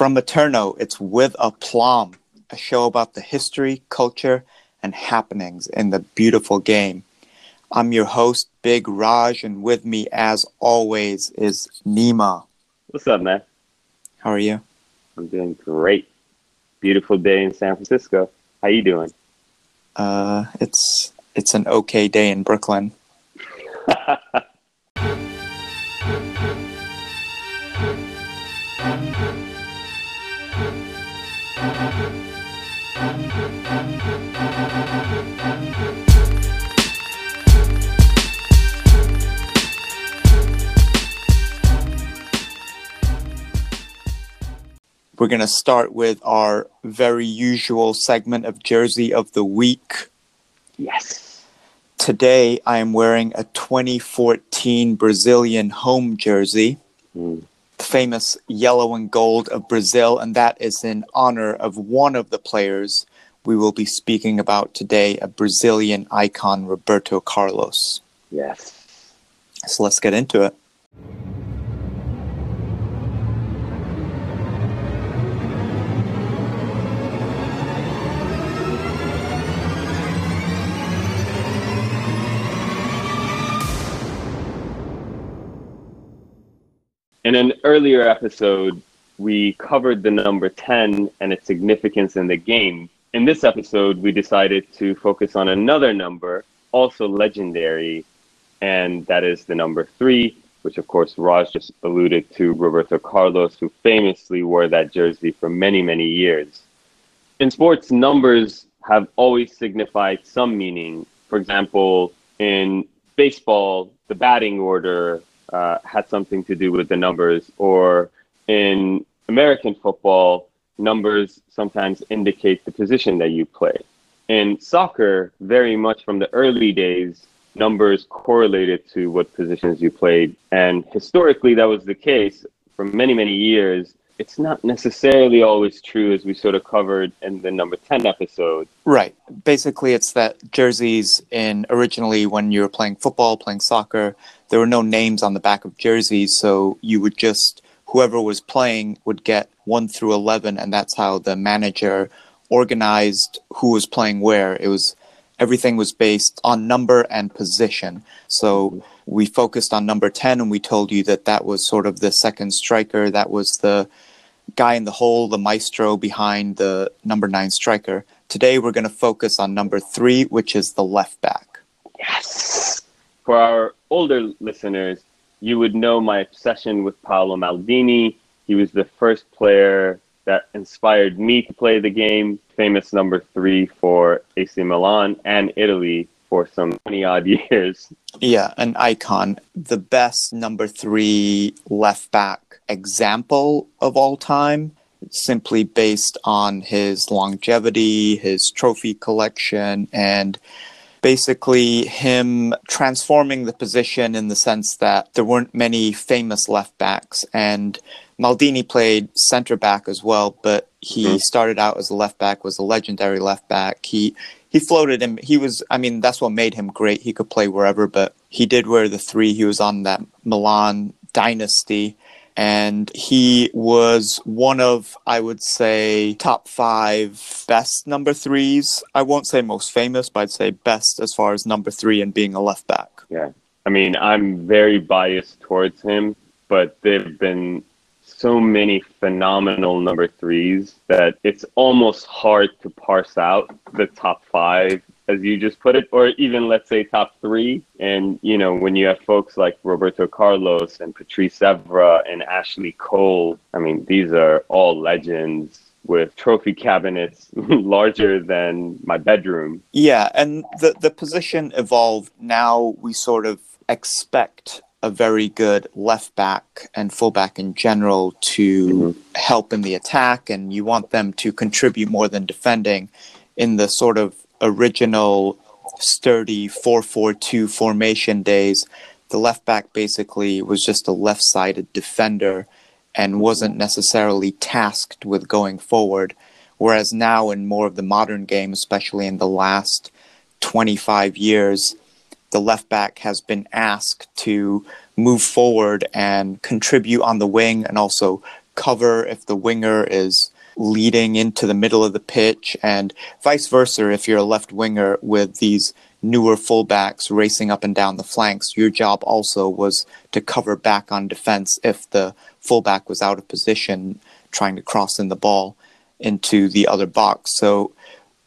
From Eterno, it's With Aplomb, a show about the history, culture, and happenings in the beautiful game. I'm your host, Big Raj, and with me, as always, is Nima. What's up, man? How are you? I'm doing great. Beautiful day in San Francisco. How you doing? Uh, it's it's an okay day in Brooklyn. We're going to start with our very usual segment of Jersey of the Week. Yes. Today, I am wearing a 2014 Brazilian home jersey, Mm. the famous yellow and gold of Brazil, and that is in honor of one of the players we will be speaking about today, a Brazilian icon, Roberto Carlos. Yes. So let's get into it. In an earlier episode, we covered the number 10 and its significance in the game. In this episode, we decided to focus on another number, also legendary, and that is the number three, which of course Raj just alluded to, Roberto Carlos, who famously wore that jersey for many, many years. In sports, numbers have always signified some meaning. For example, in baseball, the batting order uh, had something to do with the numbers, or in American football, numbers sometimes indicate the position that you play. In soccer, very much from the early days, numbers correlated to what positions you played. And historically, that was the case for many, many years. It's not necessarily always true, as we sort of covered in the number 10 episode. Right. Basically, it's that jerseys in originally when you were playing football, playing soccer, there were no names on the back of jerseys, so you would just whoever was playing would get 1 through 11 and that's how the manager organized who was playing where. It was everything was based on number and position. So mm-hmm. we focused on number 10 and we told you that that was sort of the second striker, that was the guy in the hole, the maestro behind the number 9 striker. Today we're going to focus on number 3, which is the left back. Yes. For our older listeners, you would know my obsession with Paolo Maldini. He was the first player that inspired me to play the game. Famous number three for AC Milan and Italy for some 20 odd years. Yeah, an icon. The best number three left back example of all time, simply based on his longevity, his trophy collection, and basically him transforming the position in the sense that there weren't many famous left backs. And Maldini played center back as well, but he Mhm. started out as a left back, was a legendary left back. He he floated him. He was, I mean, that's what made him great. He could play wherever, but he did wear the three. He was on that Milan dynasty. And he was one of, I would say, top five best number threes. I won't say most famous, but I'd say best as far as number three and being a left back. Yeah. I mean, I'm very biased towards him, but there've been so many phenomenal number threes that it's almost hard to parse out the top five, as you just put it, or even let's say top three. And, you know, when you have folks like Roberto Carlos and Patrice Evra and Ashley Cole, I mean, these are all legends with trophy cabinets larger than my bedroom. Yeah, and the the position evolved. Now we sort of expect a very good left back and fullback in general to Mhm. help in the attack, and you want them to contribute more than defending. In the sort of original sturdy 4-4-2 formation days, the left back basically was just a left-sided defender and wasn't necessarily tasked with going forward. Whereas now, in more of the modern game, especially in the last 25 years, the left back has been asked to move forward and contribute on the wing and also cover if the winger is leading into the middle of the pitch, and vice versa if you're a left winger with these newer fullbacks racing up and down the flanks. Your job also was to cover back on defense if the fullback was out of position trying to cross in the ball into the other box. So,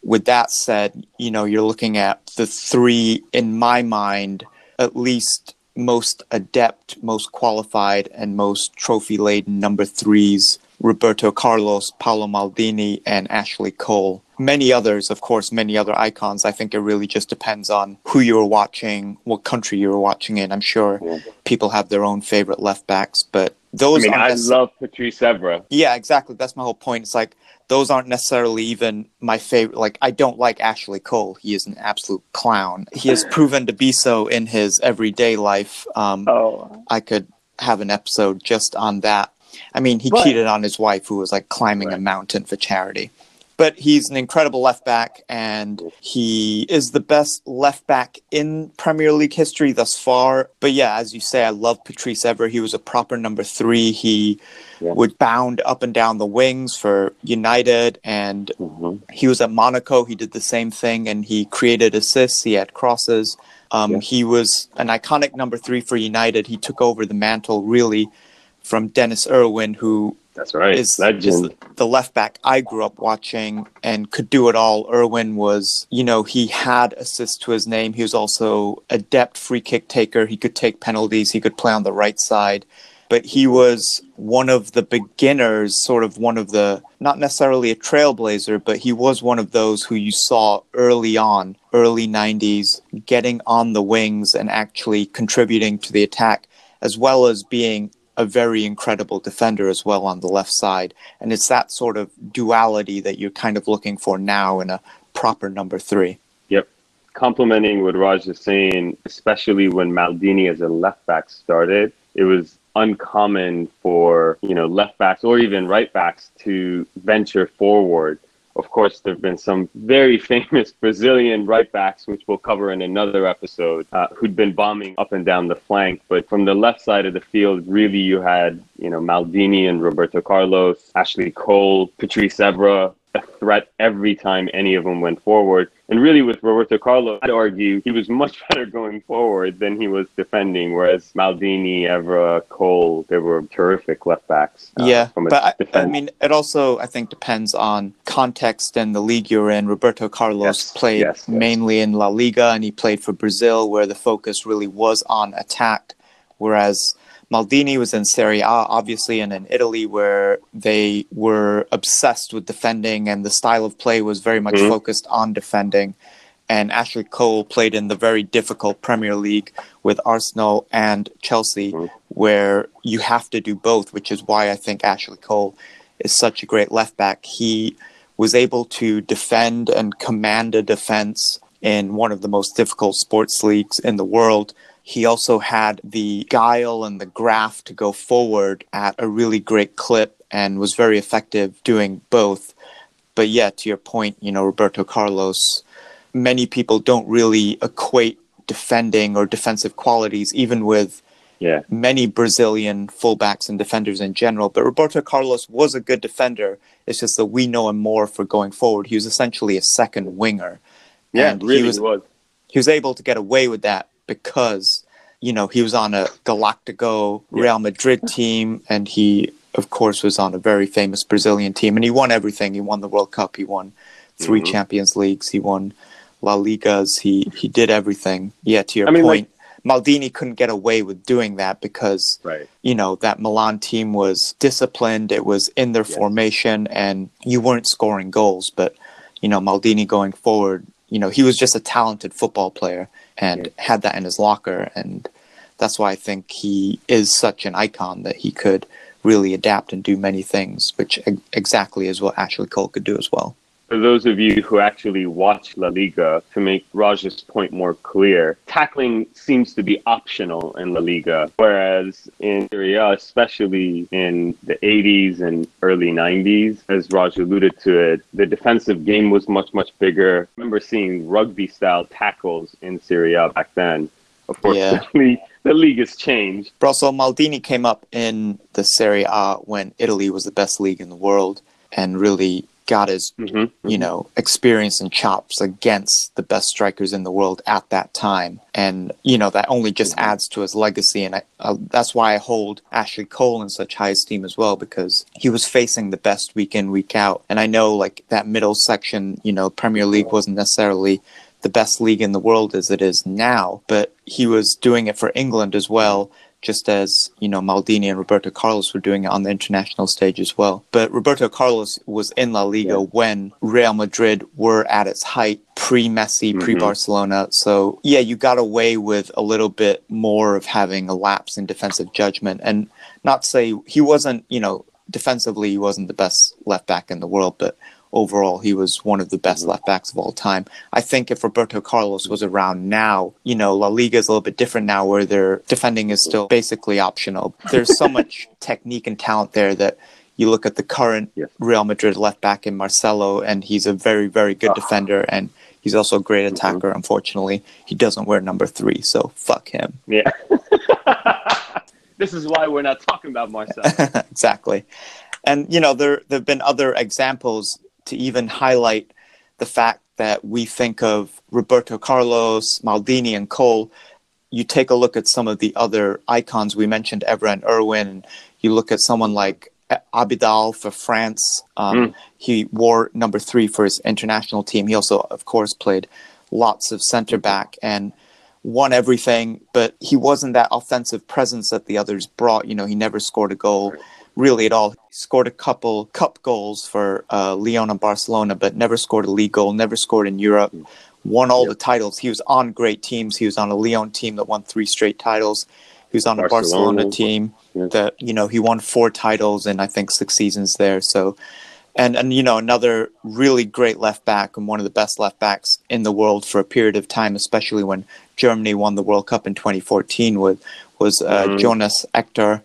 with that said, you know, you're looking at the three, in my mind, at least most adept, most qualified, and most trophy laden number threes Roberto Carlos, Paolo Maldini, and Ashley Cole. Many others, of course, many other icons. I think it really just depends on who you're watching, what country you're watching in. I'm sure yeah. people have their own favorite left backs, but those. I mean, I love Patrice Evra. Yeah, exactly. That's my whole point. It's like those aren't necessarily even my favorite. Like, I don't like Ashley Cole. He is an absolute clown. He has proven to be so in his everyday life. Um, oh. I could have an episode just on that. I mean, he cheated on his wife, who was like climbing right. a mountain for charity. But he's an incredible left back, and he is the best left back in Premier League history thus far. But yeah, as you say, I love Patrice Evra. He was a proper number three. He yeah. would bound up and down the wings for United, and mm-hmm. he was at Monaco. He did the same thing, and he created assists. He had crosses. Um, yeah. He was an iconic number three for United. He took over the mantle really from Denis Irwin, who that's right. Is, is, the left back I grew up watching and could do it all. Irwin was, you know, he had assists to his name. He was also adept free kick taker. He could take penalties. He could play on the right side. But he was one of the beginners, sort of one of the, not necessarily a trailblazer, but he was one of those who you saw early on, early 90s, getting on the wings and actually contributing to the attack, as well as being a very incredible defender as well on the left side. And it's that sort of duality that you're kind of looking for now in a proper number three. Yep. Complementing what Raj is saying, especially when Maldini as a left back started, it was uncommon for, you know, left backs or even right backs to venture forward of course, there have been some very famous Brazilian right backs, which we'll cover in another episode, uh, who'd been bombing up and down the flank. But from the left side of the field, really, you had you know Maldini and Roberto Carlos, Ashley Cole, Patrice Evra, a threat every time any of them went forward. And really, with Roberto Carlos, I'd argue he was much better going forward than he was defending. Whereas Maldini, Evra, Cole, they were terrific left backs. Uh, yeah, but I, I, mean, it also I think depends on context and the league you're in. Roberto Carlos yes, played yes, yes. mainly in La Liga, and he played for Brazil, where the focus really was on attack. Whereas Maldini was in Serie A, obviously, and in Italy, where they were obsessed with defending, and the style of play was very much mm-hmm. focused on defending. And Ashley Cole played in the very difficult Premier League with Arsenal and Chelsea, mm-hmm. where you have to do both, which is why I think Ashley Cole is such a great left back. He was able to defend and command a defense in one of the most difficult sports leagues in the world he also had the guile and the graft to go forward at a really great clip and was very effective doing both. But yeah, to your point, you know, Roberto Carlos, many people don't really equate defending or defensive qualities, even with yeah. many Brazilian fullbacks and defenders in general. But Roberto Carlos was a good defender. It's just that we know him more for going forward. He was essentially a second winger. Yeah, and really he was, was. He was able to get away with that because you know he was on a Galactico Real Madrid team, and he of course was on a very famous Brazilian team, and he won everything. He won the World Cup. He won 3 mm-hmm. Champions Leagues. He won La Ligas. He he did everything. Yeah, to your I mean, point. Like, Maldini couldn't get away with doing that because right. you know that Milan team was disciplined. It was in their yes. formation, and you weren't scoring goals. But you know Maldini going forward, you know he was just a talented football player, and had that in his locker. And that's why I think he is such an icon that he could really adapt and do many things, which exactly is what Ashley Cole could do as well. For those of you who actually watch La Liga, to make Raj's point more clear, tackling seems to be optional in La Liga, whereas in Serie A, especially in the 80s and early 90s, as Raj alluded to it, the defensive game was much, much bigger. I remember seeing rugby style tackles in Serie A back then. Of course, Yeah. the, league, the league has changed. But also, Maldini came up in the Serie A when Italy was the best league in the world and really got his, hmm you know, experience and chops against the best strikers in the world at that time. And, you know, that only just Mhm. adds to his legacy. And I, uh, that's why I hold Ashley Cole in such high esteem as well, because he was facing the best week in, week out. And I know, like, that middle section, you know, Premier League wasn't necessarily the best league in the world as it is now, but he was doing it for England as well, just as, you know, Maldini and Roberto Carlos were doing it on the international stage as well. But Roberto Carlos was in La Liga Yeah. when Real Madrid were at its height, pre Messi, Mhm. pre Barcelona. So, yeah, you got away with a little bit more of having a lapse in defensive judgment. And not say he wasn't, you know, defensively, he wasn't the best left back in the world, but overall, he was one of the best left backs of all time. I think if Roberto Carlos was around now, you know, La Liga is a little bit different now where their defending is still basically optional. There's so much technique and talent there that you look at the current Yes. Real Madrid left back in Marcelo, and he's a very, very good Ah. defender, and he's also a great Mhm. attacker. Unfortunately, he doesn't wear number three, so fuck him. Yeah. this is why we're not talking about Marcelo. exactly. And you know, there there've been other examples to even highlight the fact that we think of Roberto Carlos, Maldini, and Cole. You take a look at some of the other icons we mentioned, Evra and Irwin. You look at someone like Abidal for France. Um, Mm. He wore number three for his international team. He also, of course, played lots of center back and won everything, but he wasn't that offensive presence that the others brought. You know, he never scored a goal really at all. He scored a couple cup goals for uh, Lyon and Barcelona, but never scored a league goal, never scored in Europe, won all Yep. the titles. He was on great teams. He was on a Lyon team that won three straight titles. He was on a Barcelona. Barcelona team Yeah. that, you know, he won four titles in, I think, six seasons there. So, and, and, you know, another really great left back and one of the best left backs in the world for a period of time, especially when Germany won the World Cup in 2014 with, was uh, Mhm. Jonas Hector.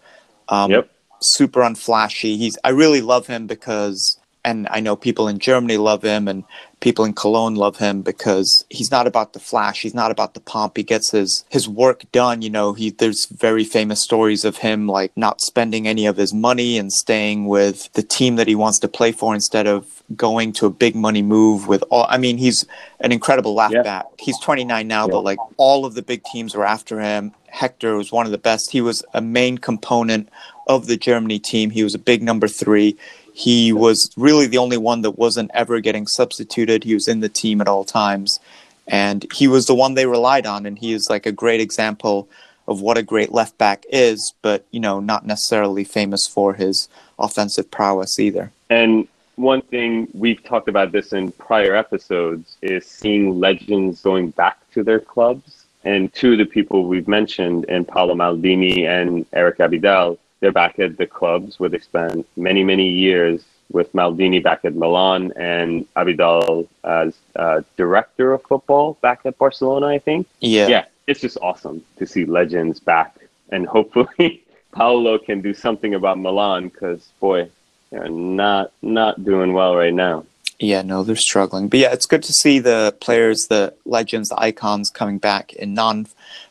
Um, Yep. Super unflashy. He's I really love him because and I know people in Germany love him and people in Cologne love him because he's not about the flash, he's not about the pomp. He gets his his work done, you know. He there's very famous stories of him like not spending any of his money and staying with the team that he wants to play for instead of going to a big money move with all I mean he's an incredible left Yeah. back. He's 29 now Yeah. but like all of the big teams were after him. Hector was one of the best. He was a main component of the Germany team. He was a big number three. He was really the only one that wasn't ever getting substituted. He was in the team at all times. And he was the one they relied on. And he is like a great example of what a great left back is, but, you know, not necessarily famous for his offensive prowess either. And one thing we've talked about this in prior episodes is seeing legends going back to their clubs. And two of the people we've mentioned, in Paolo Maldini and Eric Abidal, they're back at the clubs where they spent many, many years with Maldini back at Milan and Abidal as uh, director of football back at Barcelona, I think. Yeah. yeah, it's just awesome to see legends back, and hopefully Paolo can do something about Milan because boy, they're not not doing well right now. Yeah, no, they're struggling. But yeah, it's good to see the players, the legends, the icons coming back in non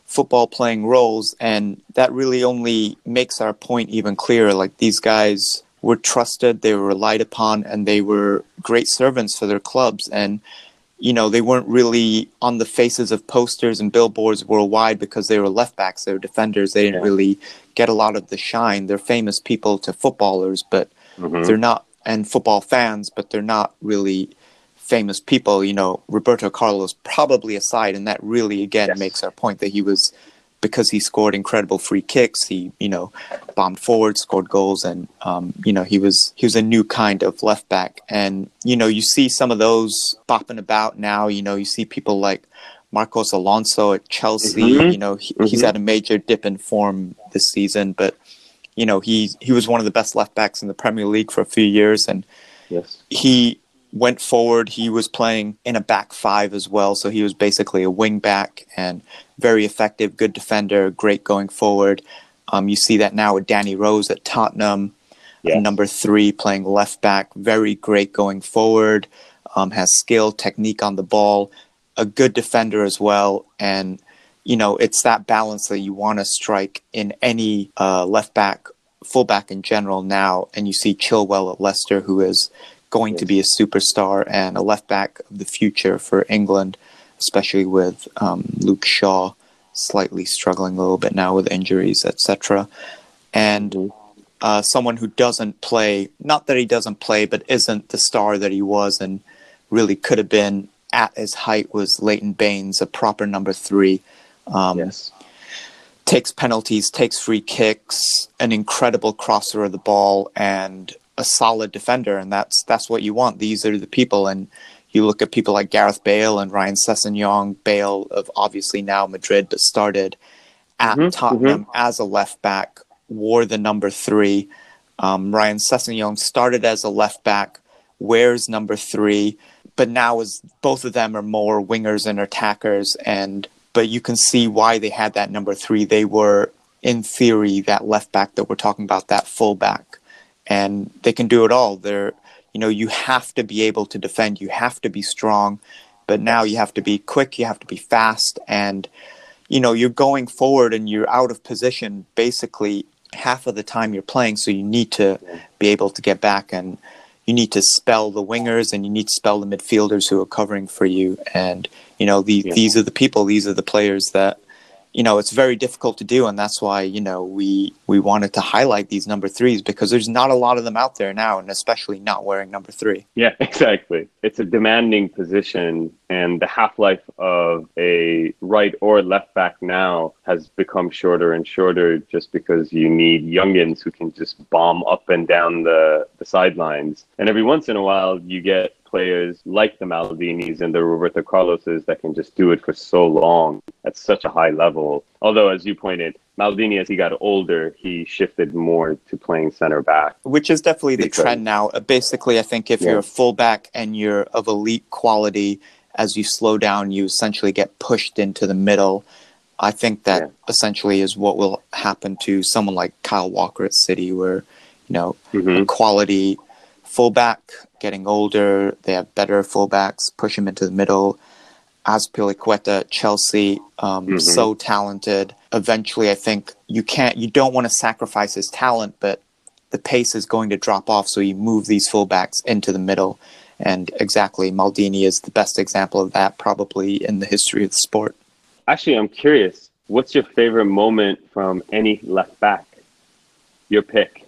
football playing roles. And that really only makes our point even clearer. Like these guys were trusted, they were relied upon, and they were great servants for their clubs. And, you know, they weren't really on the faces of posters and billboards worldwide because they were left backs, they were defenders. They didn't Yeah. really get a lot of the shine. They're famous people to footballers, but Mhm. they're not and football fans but they're not really famous people you know roberto carlos probably aside and that really again Yes. makes our point that he was because he scored incredible free kicks he you know bombed forward scored goals and um, you know he was he was a new kind of left back and you know you see some of those bopping about now you know you see people like marcos alonso at chelsea Mhm. you know he, he's Mhm. had a major dip in form this season but you know he he was one of the best left backs in the Premier League for a few years, and Yes. he went forward. He was playing in a back five as well, so he was basically a wing back and very effective, good defender, great going forward. Um, you see that now with Danny Rose at Tottenham, Yes. number three playing left back, very great going forward, um, has skill, technique on the ball, a good defender as well, and you know, it's that balance that you want to strike in any uh, left back, fullback in general now. And you see Chilwell at Leicester, who is going yes. to be a superstar and a left back of the future for England, especially with um, Luke Shaw slightly struggling a little bit now with injuries, etc. And mm-hmm. uh, someone who doesn't play, not that he doesn't play, but isn't the star that he was and really could have been at his height was Leighton Baines, a proper number three um, yes. Takes penalties, takes free kicks, an incredible crosser of the ball, and a solid defender, and that's that's what you want. These are the people, and you look at people like Gareth Bale and Ryan Sessegnon. Bale of obviously now Madrid, but started at mm-hmm, Tottenham mm-hmm. as a left back, wore the number three. Um, Ryan Sessegnon started as a left back, wears number three, but now is both of them are more wingers and attackers, and but you can see why they had that number three. They were, in theory, that left back that we're talking about, that full back, and they can do it all. They're, you know, you have to be able to defend. You have to be strong, but now you have to be quick. You have to be fast, and you know, you're going forward and you're out of position basically half of the time you're playing. So you need to be able to get back and you need to spell the wingers and you need to spell the midfielders who are covering for you. And you know, the, yeah. these are the people, these are the players that you know it's very difficult to do and that's why you know we we wanted to highlight these number threes because there's not a lot of them out there now and especially not wearing number three. Yeah exactly. It's a demanding position and the half-life of a right or left back now has become shorter and shorter just because you need youngins who can just bomb up and down the, the sidelines. And every once in a while you get players like the Maldinis and the Roberto Carloses that can just do it for so long at such a high level. Although, as you pointed, Maldini, as he got older, he shifted more to playing center back. Which is definitely the because, trend now. Uh, basically, I think if yeah. you're a fullback and you're of elite quality, as you slow down, you essentially get pushed into the middle. I think that yeah. essentially is what will happen to someone like Kyle Walker at City, where you know mm-hmm. quality fullback getting older. They have better fullbacks, push him into the middle. Azpilicueta, Chelsea, um, mm-hmm. so talented. Eventually, I think you can't, you don't want to sacrifice his talent, but the pace is going to drop off. So you move these fullbacks into the middle. And exactly, Maldini is the best example of that, probably in the history of the sport. Actually, I'm curious. What's your favorite moment from any left back? Your pick.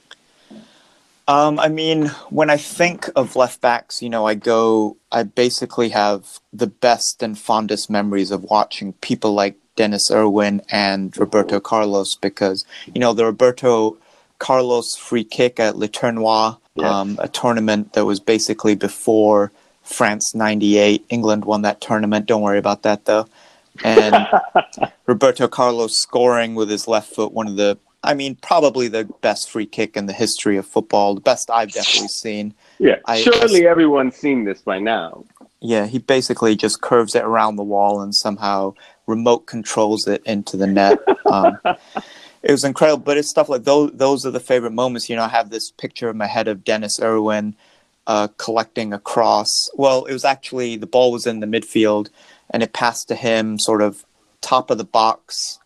Um, I mean, when I think of left backs, you know, I go, I basically have the best and fondest memories of watching people like Denis Irwin and Roberto Carlos because, you know, the Roberto Carlos free kick at Le Tournoi, um, a tournament that was basically before France 98. England won that tournament. Don't worry about that, though. And Roberto Carlos scoring with his left foot, one of the I mean, probably the best free kick in the history of football, the best I've definitely seen. Yeah, I, surely I, everyone's seen this by now. Yeah, he basically just curves it around the wall and somehow remote controls it into the net. Um, it was incredible, but it's stuff like those. Those are the favorite moments. You know, I have this picture in my head of Denis Irwin uh, collecting a cross. Well, it was actually the ball was in the midfield, and it passed to him, sort of top of the box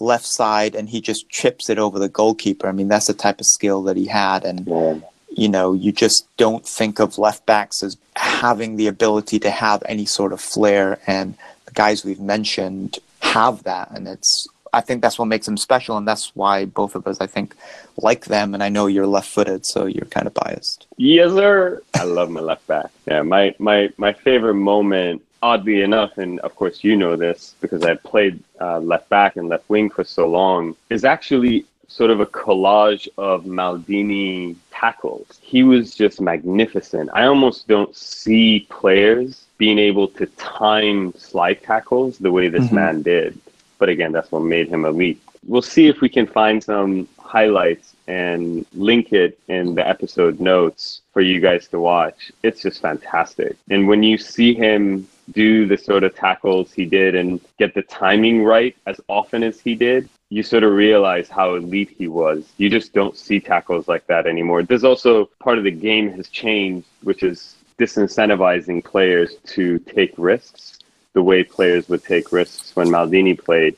left side and he just chips it over the goalkeeper. I mean, that's the type of skill that he had. And, yeah. you know, you just don't think of left backs as having the ability to have any sort of flair. And the guys we've mentioned have that. And it's, I think that's what makes them special. And that's why both of us, I think, like them. And I know you're left footed, so you're kind of biased. Yes, sir. I love my left back. Yeah. My, my, my favorite moment oddly enough, and of course you know this because I played uh, left back and left wing for so long, is actually sort of a collage of Maldini tackles. He was just magnificent. I almost don't see players being able to time slide tackles the way this mm-hmm. man did. But again, that's what made him elite. We'll see if we can find some highlights and link it in the episode notes for you guys to watch. It's just fantastic. And when you see him do the sort of tackles he did and get the timing right as often as he did, you sort of realize how elite he was. You just don't see tackles like that anymore. There's also part of the game has changed, which is disincentivizing players to take risks the way players would take risks when Maldini played.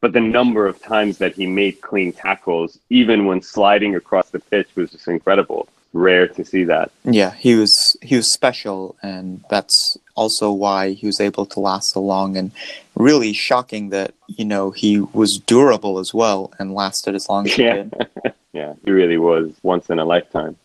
But the number of times that he made clean tackles, even when sliding across the pitch, was just incredible. Rare to see that. Yeah, he was he was special, and that's also why he was able to last so long. And really shocking that you know he was durable as well and lasted as long as he did. yeah, he really was once in a lifetime.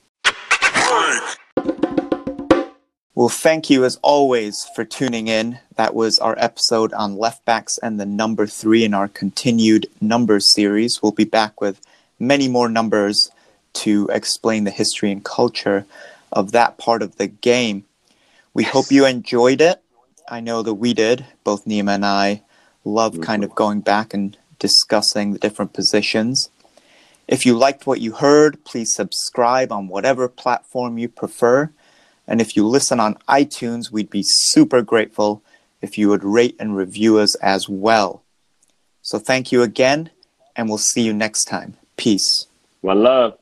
Well, thank you as always for tuning in. That was our episode on left backs and the number three in our continued numbers series. We'll be back with many more numbers to explain the history and culture of that part of the game. We hope you enjoyed it. I know that we did. Both Nima and I love kind of going back and discussing the different positions. If you liked what you heard, please subscribe on whatever platform you prefer. And if you listen on iTunes, we'd be super grateful if you would rate and review us as well. So thank you again, and we'll see you next time. Peace. One love.